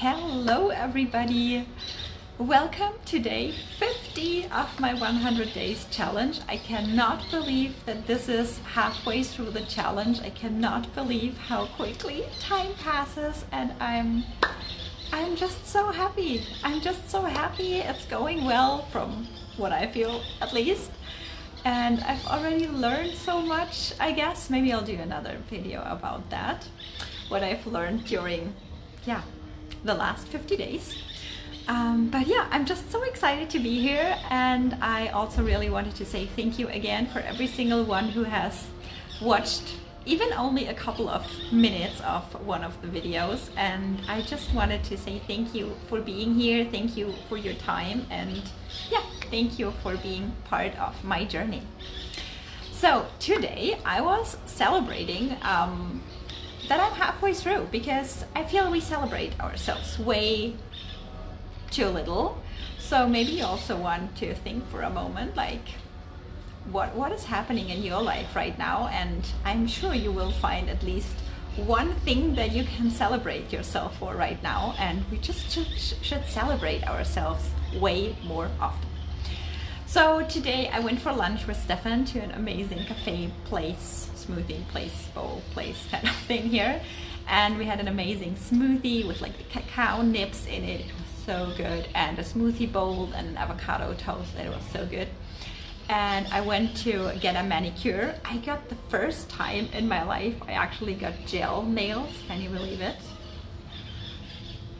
Hello, everybody. Welcome to day 50 of my 100 days challenge. I cannot believe that this is halfway through the challenge. I cannot believe how quickly time passes and I'm I'm just so happy. I'm just so happy it's going well from what I feel at least. And I've already learned so much, I guess. Maybe I'll do another video about that. What I've learned during, yeah, the last 50 days. Um, but yeah, I'm just so excited to be here and I also really wanted to say thank you again for every single one who has watched even only a couple of minutes of one of the videos and I just wanted to say thank you for being here, thank you for your time and yeah, thank you for being part of my journey. So today I was celebrating um, that I'm halfway through because I feel we celebrate ourselves way too little. So maybe you also want to think for a moment like what what is happening in your life right now and I'm sure you will find at least one thing that you can celebrate yourself for right now and we just should, should celebrate ourselves way more often. So today I went for lunch with Stefan to an amazing cafe place, smoothie place, bowl place kind of thing here. And we had an amazing smoothie with like the cacao nibs in it. It was so good. And a smoothie bowl and an avocado toast. It was so good. And I went to get a manicure. I got the first time in my life I actually got gel nails. Can you believe it?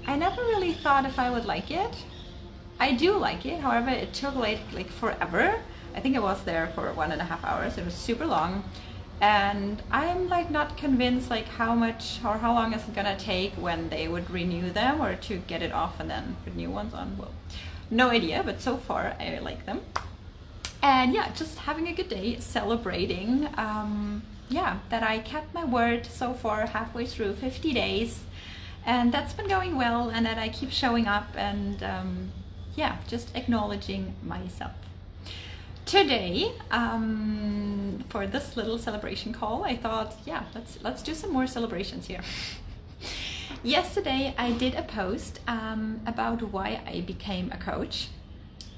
I never really thought if I would like it I do like it. However, it took like like forever. I think I was there for one and a half hours. It was super long. And I'm like not convinced like how much or how long is it gonna take when they would renew them or to get it off and then put new ones on. Well, no idea, but so far I like them. And yeah, just having a good day, celebrating. Um, yeah, that I kept my word so far halfway through 50 days. And that's been going well and that I keep showing up and um, yeah, just acknowledging myself. Today, um, for this little celebration call, I thought, yeah, let's let's do some more celebrations here. Yesterday, I did a post um, about why I became a coach,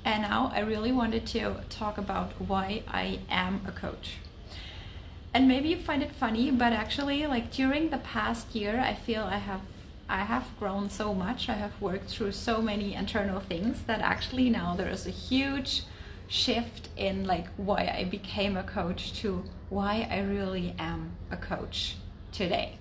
and now I really wanted to talk about why I am a coach. And maybe you find it funny, but actually, like during the past year, I feel I have I have grown so much. I have worked through so many internal things that actually now there is a huge shift in like why I became a coach to why I really am a coach today.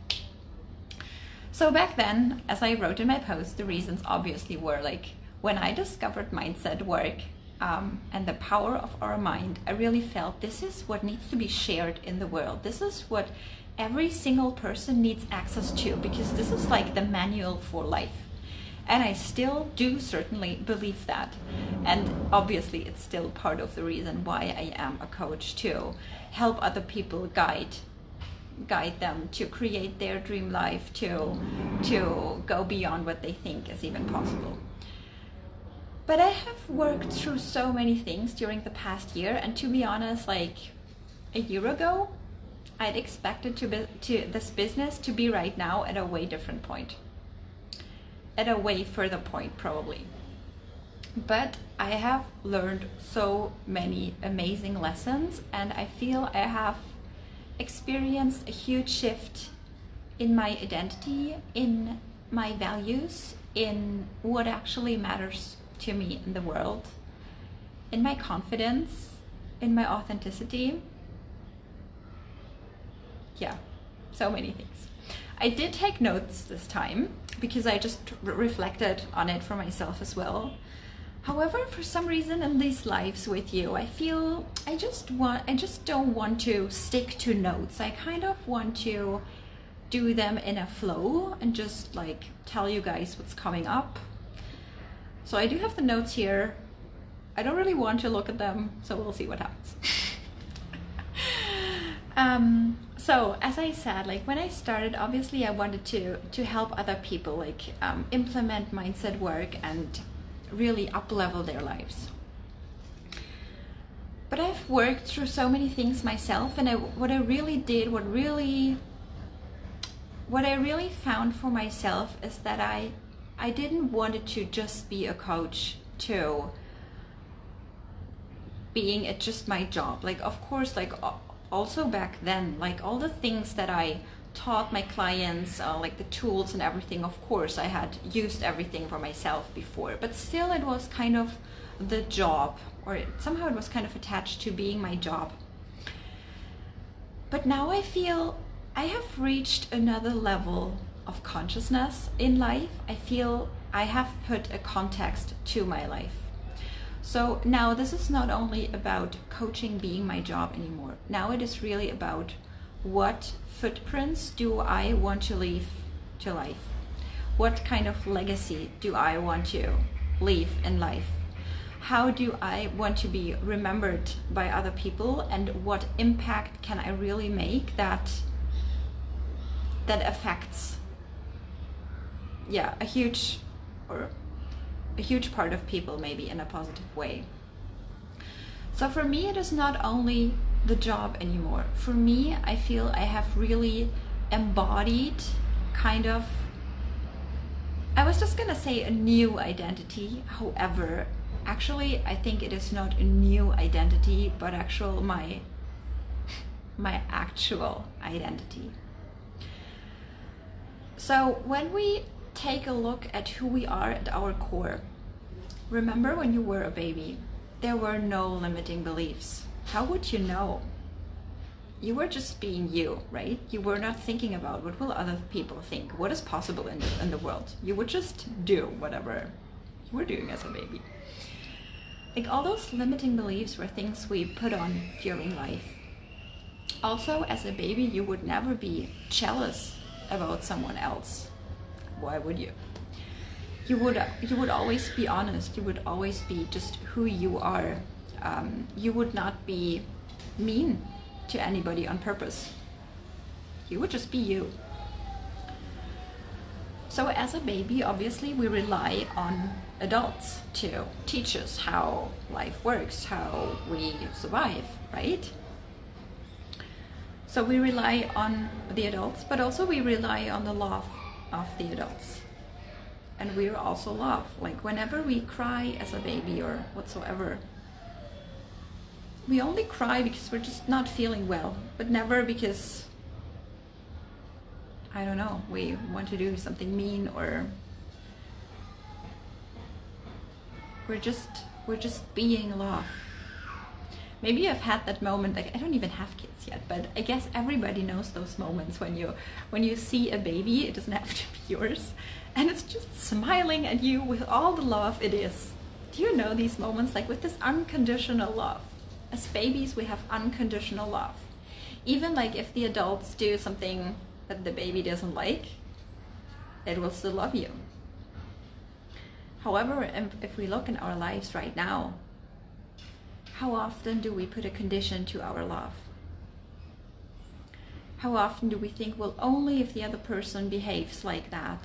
So back then, as I wrote in my post, the reasons obviously were like when I discovered mindset work um, and the power of our mind, I really felt this is what needs to be shared in the world. This is what every single person needs access to because this is like the manual for life. And I still do certainly believe that. And obviously, it's still part of the reason why I am a coach to help other people guide guide them to create their dream life to to go beyond what they think is even possible but i have worked through so many things during the past year and to be honest like a year ago I'd expected to, be, to this business to be right now at a way different point, at a way further point probably. But I have learned so many amazing lessons, and I feel I have experienced a huge shift in my identity, in my values, in what actually matters to me in the world, in my confidence, in my authenticity yeah, so many things. I did take notes this time because I just re reflected on it for myself as well. However, for some reason in these lives with you, I feel I just want I just don't want to stick to notes. I kind of want to do them in a flow and just like tell you guys what's coming up. So I do have the notes here. I don't really want to look at them, so we'll see what happens. um, so as I said, like when I started, obviously I wanted to to help other people like um, implement mindset work and really up level their lives. But I've worked through so many things myself, and I, what I really did, what really, what I really found for myself is that I, I didn't want it to just be a coach to being it just my job. Like of course, like also back then, like all the things that I taught my clients, uh, like the tools and everything. Of course, I had used everything for myself before, but still, it was kind of the job, or somehow it was kind of attached to being my job. But now I feel I have reached another level of consciousness in life. I feel I have put a context to my life. So now this is not only about coaching being my job anymore. Now it is really about what footprints do I want to leave to life? What kind of legacy do I want to leave in life? How do I want to be remembered by other people and what impact can I really make that that affects yeah, a huge or a huge part of people maybe in a positive way. So for me, it is not only the job anymore. For me, I feel I have really embodied kind of, I was just gonna say a new identity. However, actually, I think it is not a new identity, but actual my, my actual identity. So when we take a look at who we are at our core. Remember when you were a baby, there were no limiting beliefs. How would you know? You were just being you, right? You were not thinking about what will other people think, what is possible in the, in the world. You would just do whatever you were doing as a baby. Like all those limiting beliefs were things we put on during life. Also, as a baby, you would never be jealous about someone else why would you? You would you would always be honest. You would always be just who you are. Um, you would not be mean to anybody on purpose. You would just be you. So as a baby, obviously, we rely on adults to teach us how life works, how we survive, right? So we rely on the adults, but also we rely on the love of the adults. And we are also love. Like whenever we cry as a baby or whatsoever, we only cry because we're just not feeling well, but never because I don't know, we want to do something mean or we're just we're just being loved maybe I've had that moment. Like I don't even have kids yet, but I guess everybody knows those moments when you when you see a baby. It doesn't have to be yours, and it's just smiling at you with all the love it is. Do you know these moments? Like with this unconditional love. As babies, we have unconditional love. Even like if the adults do something that the baby doesn't like, it will still love you. However, if we look in our lives right now, how often do we put a condition to our love? How often do we think, well, only if the other person behaves like that,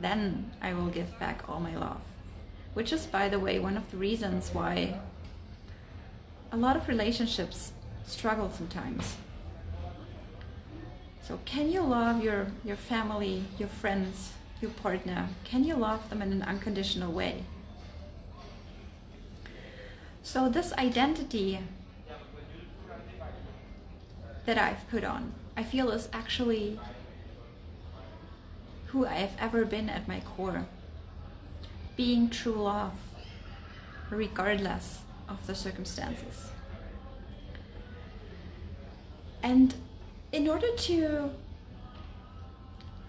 then I will give back all my love? Which is, by the way, one of the reasons why a lot of relationships struggle sometimes. So, can you love your, your family, your friends, your partner? Can you love them in an unconditional way? So this identity that I've put on, I feel is actually who I've ever been at my core. Being true love, regardless of the circumstances. And in order to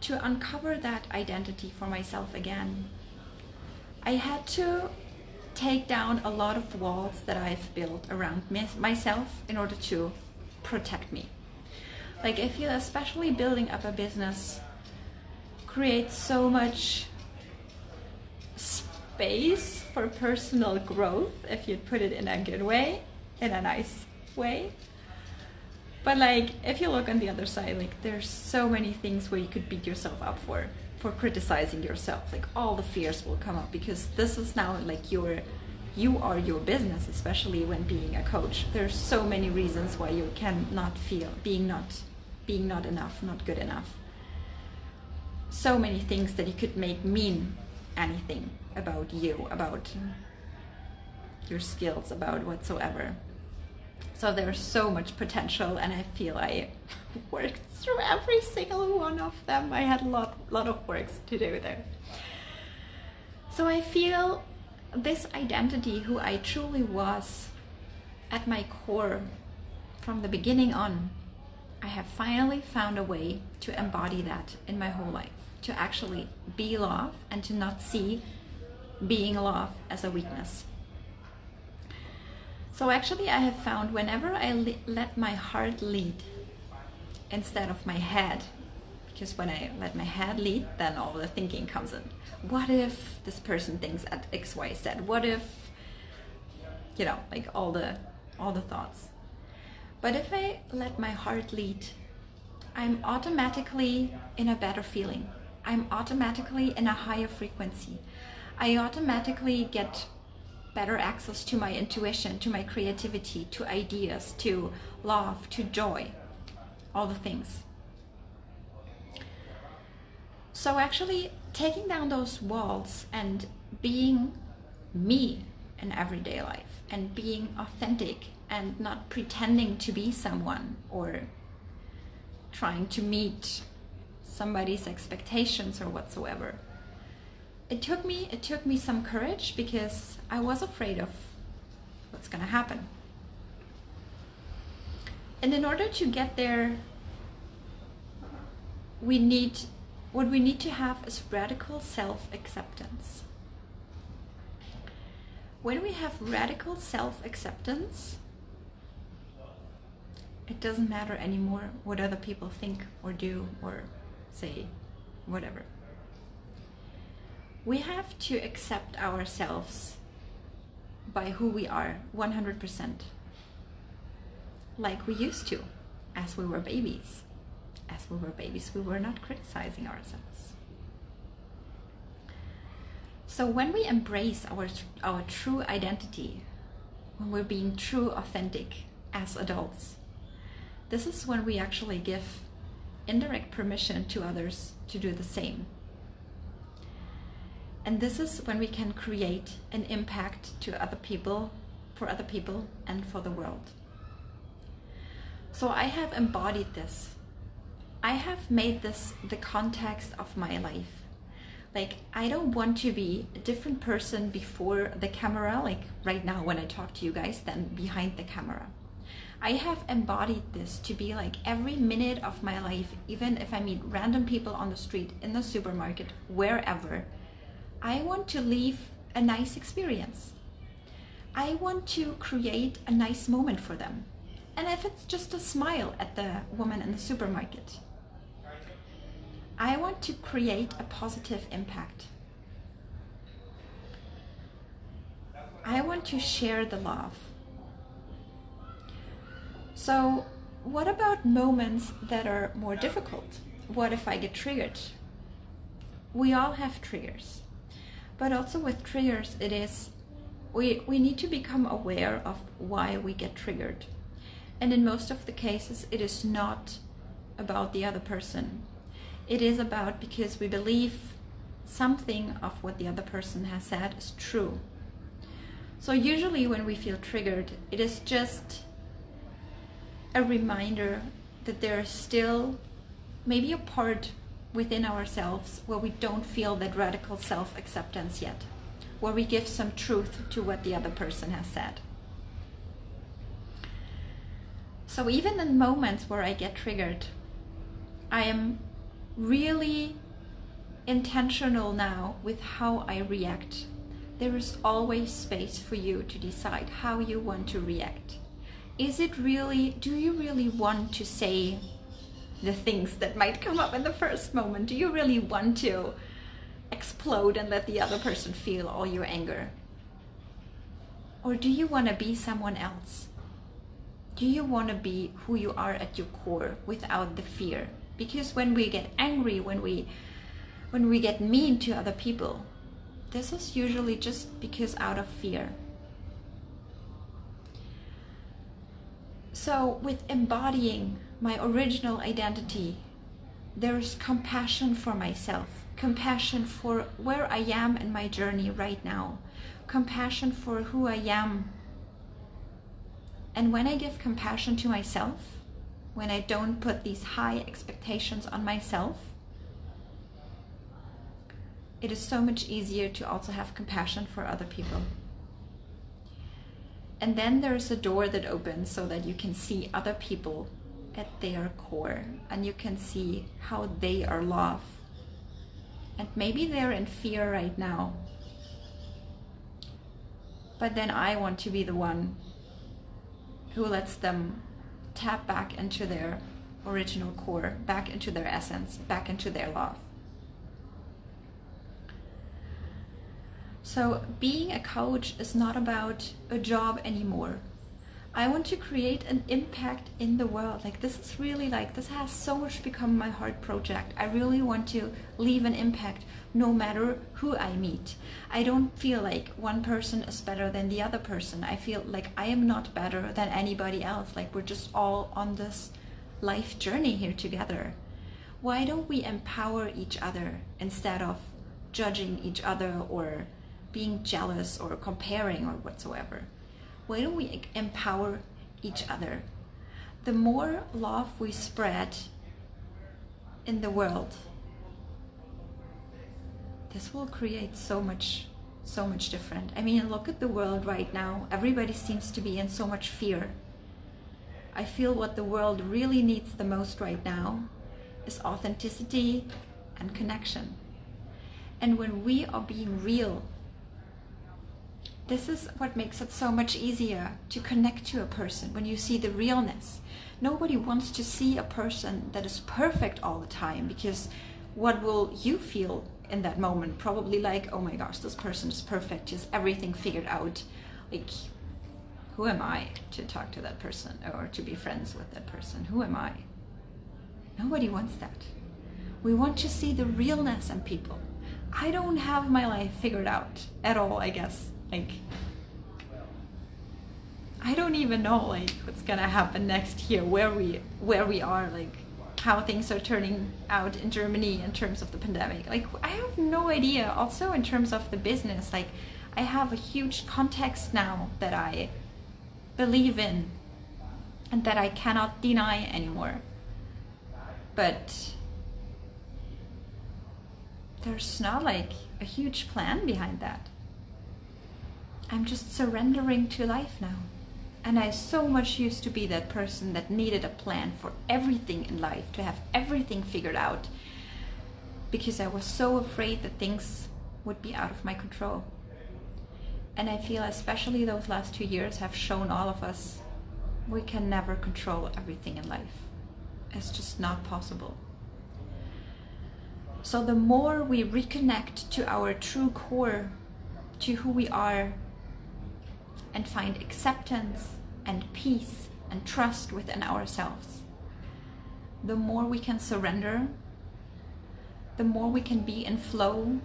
to uncover that identity for myself again, I had to take down a lot of walls that I've built around myself in order to protect me. Like I feel especially building up a business creates so much space for personal growth if you put it in a good way, in a nice way. But like if you look on the other side, like there's so many things where you could beat yourself up for for criticizing yourself like all the fears will come up because this is now like your you are your business especially when being a coach there's so many reasons why you cannot feel being not being not enough not good enough so many things that you could make mean anything about you, about your skills, about whatsoever. So there's so much potential, and I feel I worked through every single one of them. I had a lot, lot of works to do there. So I feel this identity, who I truly was at my core from the beginning on, I have finally found a way to embody that in my whole life, to actually be love and to not see being love as a weakness. So actually, I have found whenever I le- let my heart lead instead of my head, because when I let my head lead, then all the thinking comes in. What if this person thinks at X, Y, Z? What if, you know, like all the all the thoughts. But if I let my heart lead, I'm automatically in a better feeling. I'm automatically in a higher frequency. I automatically get better access to my intuition, to my creativity, to ideas, to love, to joy, all the things. So, actually, taking down those walls and being me in everyday life and being authentic and not pretending to be someone or trying to meet somebody's expectations or whatsoever it took me it took me some courage because I was afraid of what's going to happen. And in order to get there we need what we need to have is radical self-acceptance. When we have radical self-acceptance it doesn't matter anymore what other people think or do or say whatever we have to accept ourselves by who we are 100%. Like we used to, as we were babies. As we were babies, we were not criticizing ourselves. So when we embrace our, our true identity, when we're being true authentic as adults, this is when we actually give indirect permission to others to do the same and this is when we can create an impact to other people, for other people, and for the world. So I have embodied this. I have made this the context of my life. Like, I don't want to be a different person before the camera, like right now when I talk to you guys, than behind the camera. I have embodied this to be like every minute of my life, even if I meet random people on the street, in the supermarket, wherever, I want to leave a nice experience. I want to create a nice moment for them. And if it's just a smile at the woman in the supermarket, I want to create a positive impact. I want to share the love. So, what about moments that are more difficult? What if I get triggered? We all have triggers. But also with triggers, it is we we need to become aware of why we get triggered. And in most of the cases, it is not about the other person. It is about because we believe something of what the other person has said is true. So usually when we feel triggered, it is just a reminder that there is still maybe a part within ourselves where we don't feel that radical self acceptance yet, where we give some truth to what the other person has said. So, even in moments where I get triggered, I am really intentional now with how I react. There is always space for you to decide how you want to react. Is it really, do you really want to say the things that might come up in the first moment? Do you really want to explode and let the other person feel all your anger? Or do you want to be someone else? Do you want to be who you are at your core without the fear? Because when we get angry, when we when we get mean to other people, this is usually just because out of fear. So, with embodying my original identity, there is compassion for myself. compassion for where I am in my journey right now, compassion for who I am. And when I give compassion to myself, when I don't put these high expectations on myself, it is so much easier to also have compassion for other people. And then there's a door that opens so that you can see other people at their core and you can see how they are loved. And maybe they're in fear right now. But then I want to be the one who lets them tap back into their original core, back into their essence, back into their love. So, being a coach is not about a job anymore. I want to create an impact in the world. Like, this is really like, this has so much become my heart project. I really want to leave an impact no matter who I meet. I don't feel like one person is better than the other person. I feel like I am not better than anybody else. Like, we're just all on this life journey here together. Why don't we empower each other instead of judging each other or being jealous or comparing or whatsoever. Don't we empower each other? The more love we spread in the world, this will create so much so much different. I mean, look at the world right now. Everybody seems to be in so much fear. I feel what the world really needs the most right now is authenticity and connection. And when we are being real this is what makes it so much easier to connect to a person when you see the realness. Nobody wants to see a person that is perfect all the time because what will you feel in that moment? Probably like, oh my gosh, this person is perfect, has everything figured out. Like, who am I to talk to that person or to be friends with that person? Who am I? Nobody wants that. We want to see the realness in people. I don't have my life figured out at all, I guess like I don't even know like what's gonna happen next year, where we where we are, like how things are turning out in Germany in terms of the pandemic. Like I have no idea. Also in terms of the business, like I have a huge context now that I believe in and that I cannot deny anymore. But there's not like a huge plan behind that. I'm just surrendering to life now. And I so much used to be that person that needed a plan for everything in life, to have everything figured out, because I was so afraid that things would be out of my control. And I feel especially those last two years have shown all of us we can never control everything in life. It's just not possible. So the more we reconnect to our true core, to who we are, and find acceptance and peace and trust within ourselves. The more we can surrender, the more we can be in flow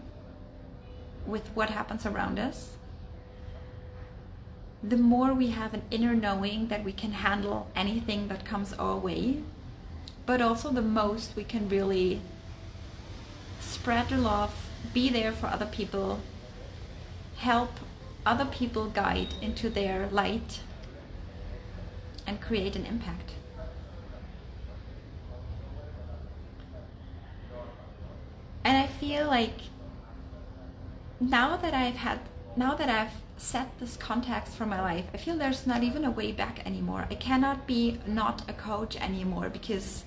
with what happens around us, the more we have an inner knowing that we can handle anything that comes our way, but also the most we can really spread the love, be there for other people, help other people guide into their light and create an impact. And I feel like now that I've had, now that I've set this context for my life, I feel there's not even a way back anymore. I cannot be not a coach anymore because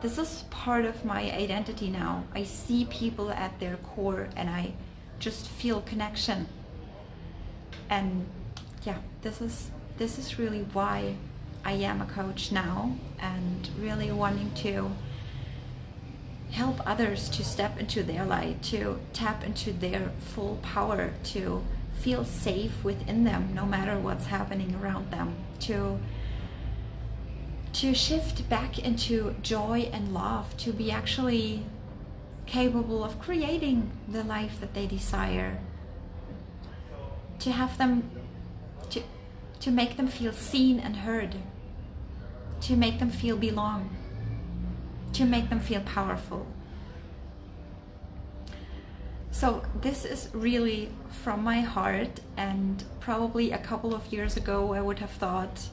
this is part of my identity now. I see people at their core and I just feel connection and yeah this is this is really why I am a coach now and really wanting to help others to step into their light to tap into their full power to feel safe within them no matter what's happening around them to to shift back into joy and love to be actually capable of creating the life that they desire to have them to to make them feel seen and heard to make them feel belong to make them feel powerful So, this is really from my heart, and probably a couple of years ago, I would have thought,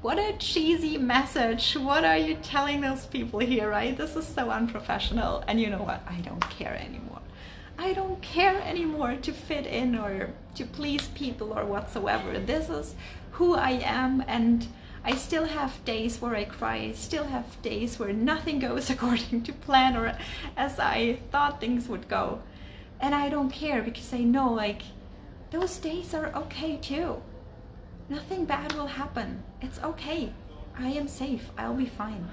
what a cheesy message. What are you telling those people here, right? This is so unprofessional. And you know what? I don't care anymore. I don't care anymore to fit in or to please people or whatsoever. This is who I am, and I still have days where I cry, I still have days where nothing goes according to plan or as I thought things would go. And I don't care because I know like those days are okay too. Nothing bad will happen. It's okay. I am safe. I'll be fine.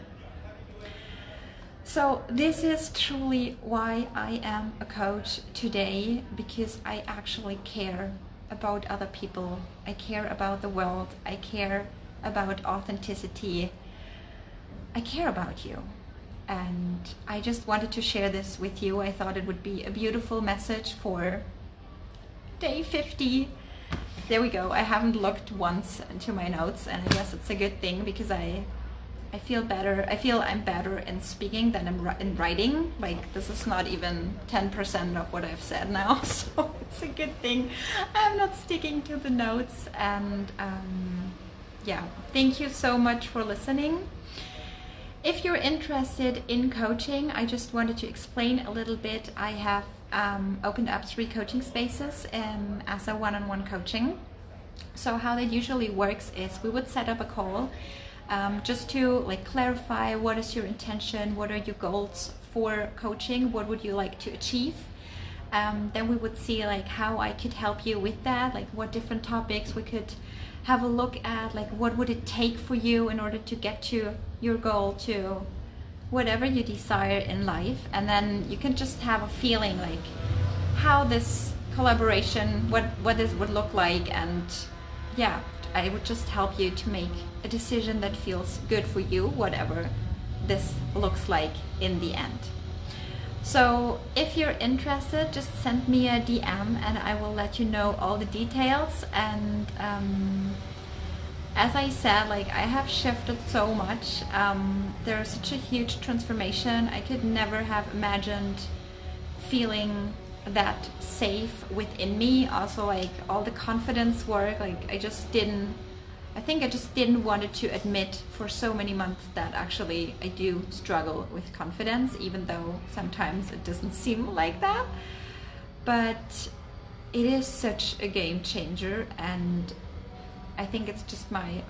So, this is truly why I am a coach today because I actually care about other people. I care about the world. I care about authenticity. I care about you. And I just wanted to share this with you. I thought it would be a beautiful message for day 50. There we go. I haven't looked once into my notes, and I guess it's a good thing because I I feel better. I feel I'm better in speaking than I'm in writing. Like this is not even 10% of what I've said now, so it's a good thing. I'm not sticking to the notes and um, yeah, thank you so much for listening. If you're interested in coaching, I just wanted to explain a little bit. I have um, opened up three coaching spaces um, as a one-on-one coaching. So how that usually works is we would set up a call um, just to like clarify what is your intention, what are your goals for coaching, what would you like to achieve. Um, then we would see like how I could help you with that, like what different topics we could have a look at like what would it take for you in order to get to your goal to whatever you desire in life. And then you can just have a feeling like how this collaboration what what this would look like and yeah i would just help you to make a decision that feels good for you whatever this looks like in the end so if you're interested, just send me a DM and I will let you know all the details. And um, as I said, like I have shifted so much. Um, there's such a huge transformation. I could never have imagined feeling that safe within me. Also, like all the confidence work, like I just didn't I think I just didn't want to admit for so many months that actually I do struggle with confidence, even though sometimes it doesn't seem like that. But it is such a game changer, and I think it's just my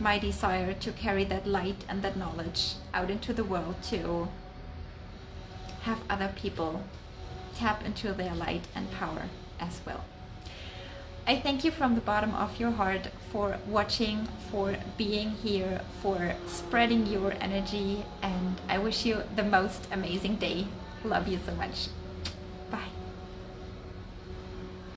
my desire to carry that light and that knowledge out into the world to have other people tap into their light and power as well. I thank you from the bottom of your heart for watching, for being here, for spreading your energy, and I wish you the most amazing day. Love you so much.